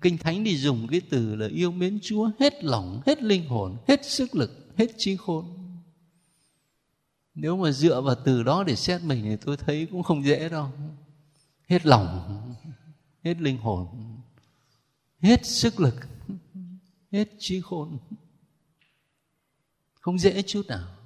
Kinh thánh thì dùng cái từ là yêu mến chúa hết lòng, hết linh hồn, hết sức lực, hết trí khôn. Nếu mà dựa vào từ đó để xét mình thì tôi thấy cũng không dễ đâu. Hết lòng, hết linh hồn, hết sức lực, hết trí khôn. Không dễ chút nào.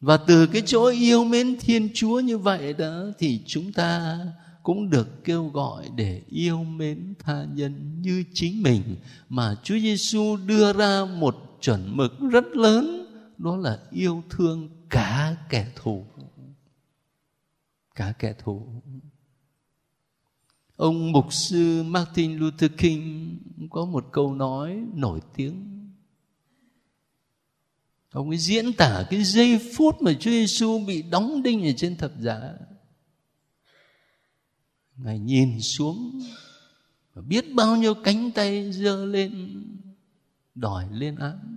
Và từ cái chỗ yêu mến thiên chúa như vậy đó, thì chúng ta cũng được kêu gọi để yêu mến tha nhân như chính mình. Mà Chúa Giêsu đưa ra một chuẩn mực rất lớn, đó là yêu thương cả kẻ thù. Cả kẻ thù. Ông mục sư Martin Luther King có một câu nói nổi tiếng ông ấy diễn tả cái giây phút mà Chúa Giêsu bị đóng đinh ở trên thập giá. Ngài nhìn xuống và biết bao nhiêu cánh tay giơ lên, đòi lên án.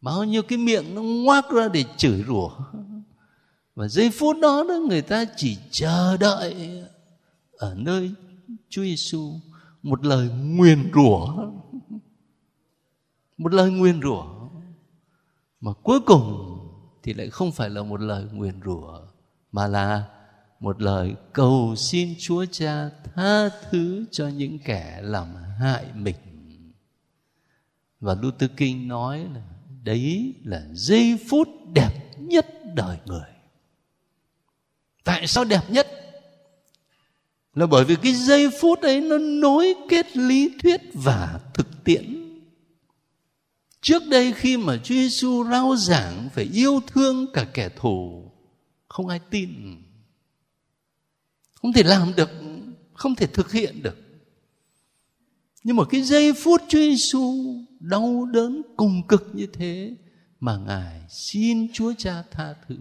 Bao nhiêu cái miệng nó ngoác ra để chửi rủa. Và giây phút đó đó, người ta chỉ chờ đợi ở nơi Chúa Giêsu một lời nguyền rủa. Một lời nguyền rủa mà cuối cùng thì lại không phải là một lời nguyền rủa, mà là một lời cầu xin Chúa Cha tha thứ cho những kẻ làm hại mình. Và Luther King nói là đấy là giây phút đẹp nhất đời người. Tại sao đẹp nhất? Là bởi vì cái giây phút ấy nó nối kết lý thuyết và thực tiễn. Trước đây khi mà Chúa Giêsu rao giảng phải yêu thương cả kẻ thù, không ai tin. Không thể làm được không thể thực hiện được. Nhưng mà cái giây phút Chúa Giêsu đau đớn cùng cực như thế mà ngài xin Chúa Cha tha thứ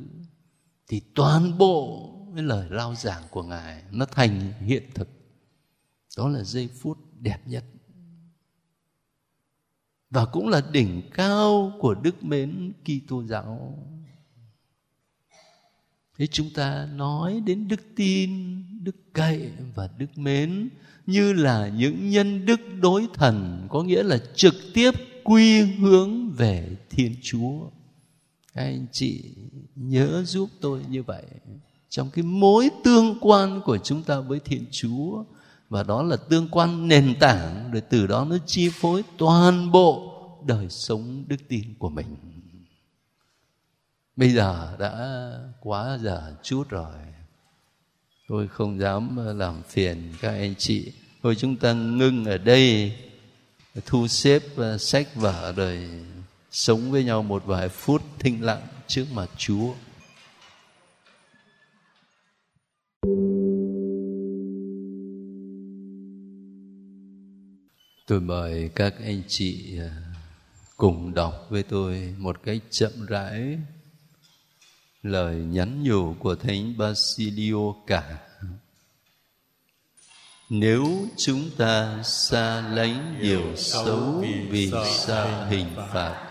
thì toàn bộ cái lời lao giảng của ngài nó thành hiện thực. Đó là giây phút đẹp nhất và cũng là đỉnh cao của đức mến Kitô giáo. Thế chúng ta nói đến đức tin, đức cậy và đức mến như là những nhân đức đối thần, có nghĩa là trực tiếp quy hướng về thiên chúa. Các anh chị nhớ giúp tôi như vậy. Trong cái mối tương quan của chúng ta với thiên chúa và đó là tương quan nền tảng để từ đó nó chi phối toàn bộ đời sống đức tin của mình. Bây giờ đã quá giờ chút rồi. Tôi không dám làm phiền các anh chị. Thôi chúng ta ngưng ở đây, thu xếp ờ, sách vở rồi sống với nhau một vài phút thinh lặng trước mặt chúa. Tôi mời các anh chị à, cùng đọc với tôi một cách chậm rãi lời nhắn nhủ của thánh Basilio cả. Nếu chúng ta xa lánh điều xấu vì xa hình phạt,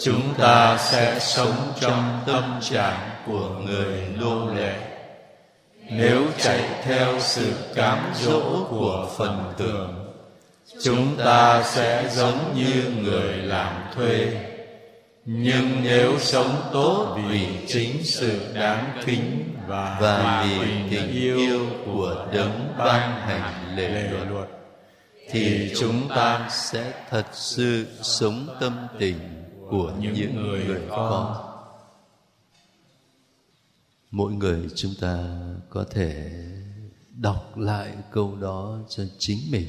chúng ta sẽ sống trong tâm trạng của người nô lệ. Nếu chạy theo sự cám dỗ của phần tưởng chúng ta sẽ giống như người làm thuê. Nhưng nếu sống tốt vì chính sự đáng kính và, và vì tình yêu của đấng ban hành lệ luật thì chúng ta sẽ thật sự sống tâm tình của những, người con. Mỗi người chúng ta có thể đọc lại câu đó cho chính mình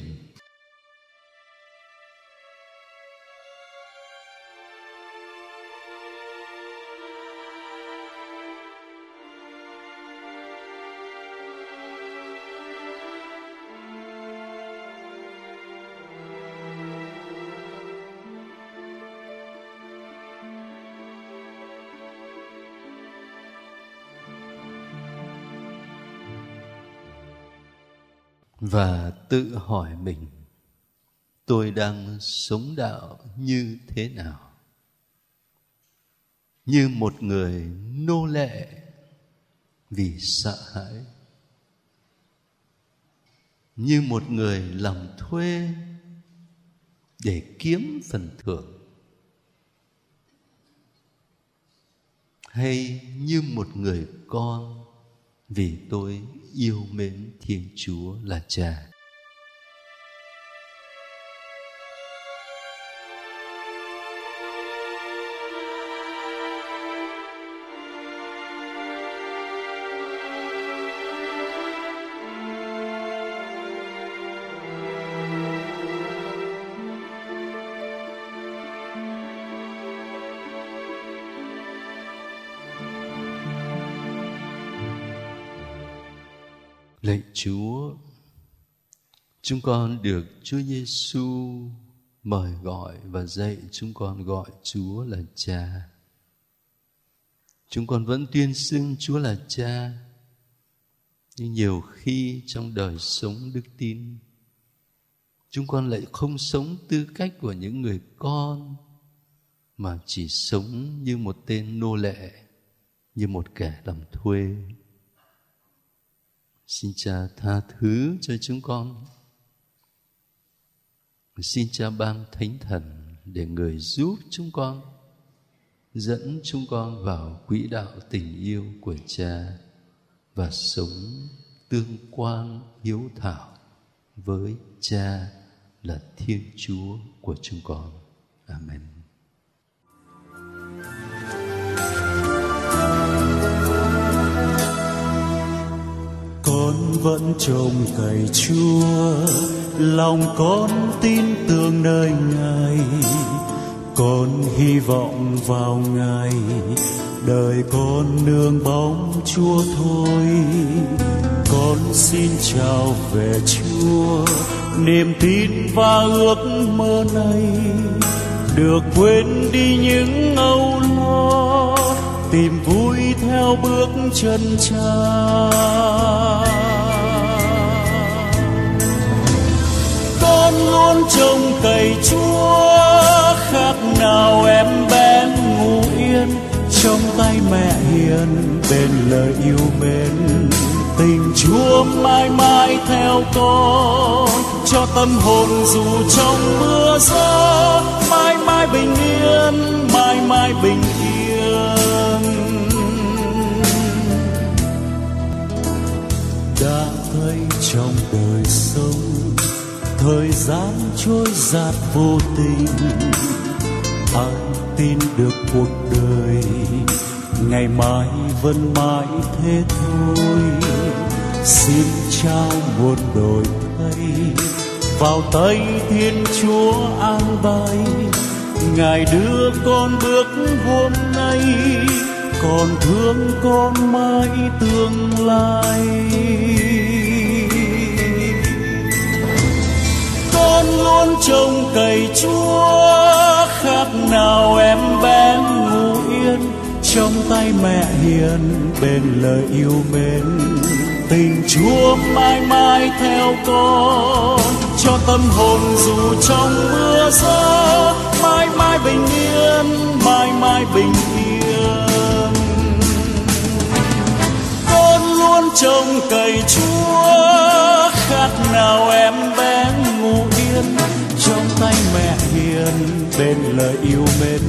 và tự hỏi mình, tôi đang sống đạo như thế nào? Như một người nô lệ vì sợ hãi. Như một người làm thuê để kiếm phần thưởng. Hay như một người con vì tôi yêu mến Thiên Chúa là Cha. Chúng con được Chúa Giêsu mời gọi và dạy chúng con gọi Chúa là Cha. Chúng con vẫn tuyên xưng Chúa là Cha. Nhưng nhiều khi trong đời sống đức tin, chúng con lại không sống tư cách của những người con mà chỉ sống như một tên nô lệ, như một kẻ làm thuê. Xin Cha tha thứ cho chúng con Xin cha ban thánh thần để người giúp chúng con, dẫn chúng con vào quỹ đạo tình yêu của cha và sống tương quan hiếu thảo với cha là thiên chúa của chúng con. Amen. Vẫn trông cậy chúa. Lòng con tin tưởng nơi ngài. Con hy vọng vào ngài. Đời con nương bóng chúa thôi. Con xin chào về chúa. Niềm tin và ước mơ này được quên đi những âu lo. Tìm vui theo bước chân cha. Con luôn trông cậy chúa, khác nào em bé ngủ yên. Trong tay mẹ hiền, bên lời yêu mến. Tình chúa mãi mãi theo con cho tâm hồn dù trong mưa gió mãi mãi bình yên, mãi mãi bình yên. Đã thấy trong đời sống thời gian trôi giạt vô tình. Ai tin được cuộc đời, ngày mai vẫn mãi thế thôi. Xin trao muôn đổi thay, vào tay thiên chúa an bài. Ngài đưa con bước hôm nay còn thương con mãi tương lai. Luôn trông cậy chúa, khác nào em bé ngủ yên. Trong tay mẹ hiền, bên lời yêu mến. Tình chúa mãi mãi theo con, cho tâm hồn dù trong mưa gió. Mãi mãi bình yên, mãi mãi bình yên. Con luôn trông cậy chúa, khác nào em mẹ hiền, bên lời yêu mến.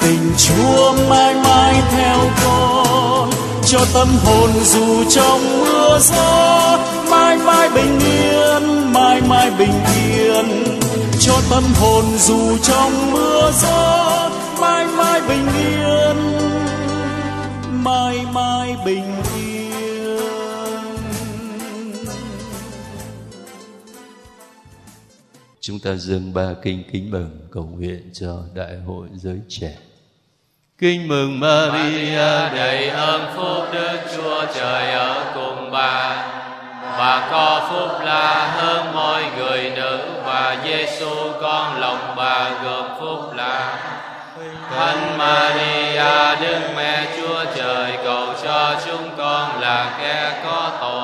Tình chúa mãi mãi theo con, cho tâm hồn dù trong mưa gió. Mãi mãi bình yên, mãi mãi bình yên, cho tâm hồn dù trong mưa gió. Mãi mãi bình yên, mãi mãi bình yên. Chúng ta dâng ba kinh kính mừng cầu nguyện cho đại hội giới trẻ. Kinh mừng Maria đầy ơn phúc Đức Chúa Trời ở cùng bà. Bà có phúc là hơn mọi người nữ Và Giêsu con lòng bà gồm phúc là Thánh Maria Đức Mẹ Chúa Trời cầu cho chúng con là kẻ có tội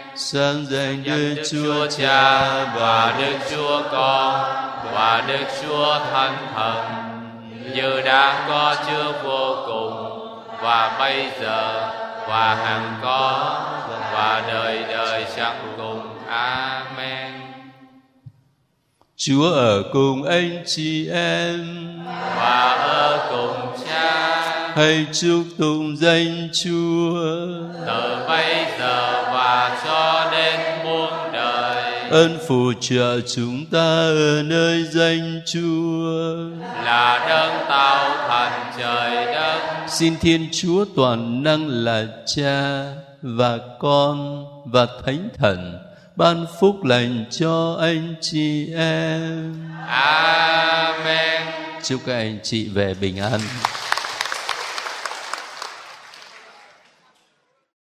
sáng danh Đức Chúa Cha và Đức Chúa Con và Đức Chúa Thánh Thần như đã có trước vô cùng và bây giờ và hằng có và đời đời chẳng cùng. Amen. Chúa ở cùng anh chị em. Và ở cùng Cha Hãy chúc tụng danh Chúa. từ bây giờ và cho đến muôn đời Ơn phù trợ chúng ta ở nơi danh Chúa. là đấng tạo thành trời đất Xin Thiên Chúa toàn năng là Cha và Con và Thánh Thần ban phúc lành cho anh chị em. Amen. Chúc các anh chị về bình an.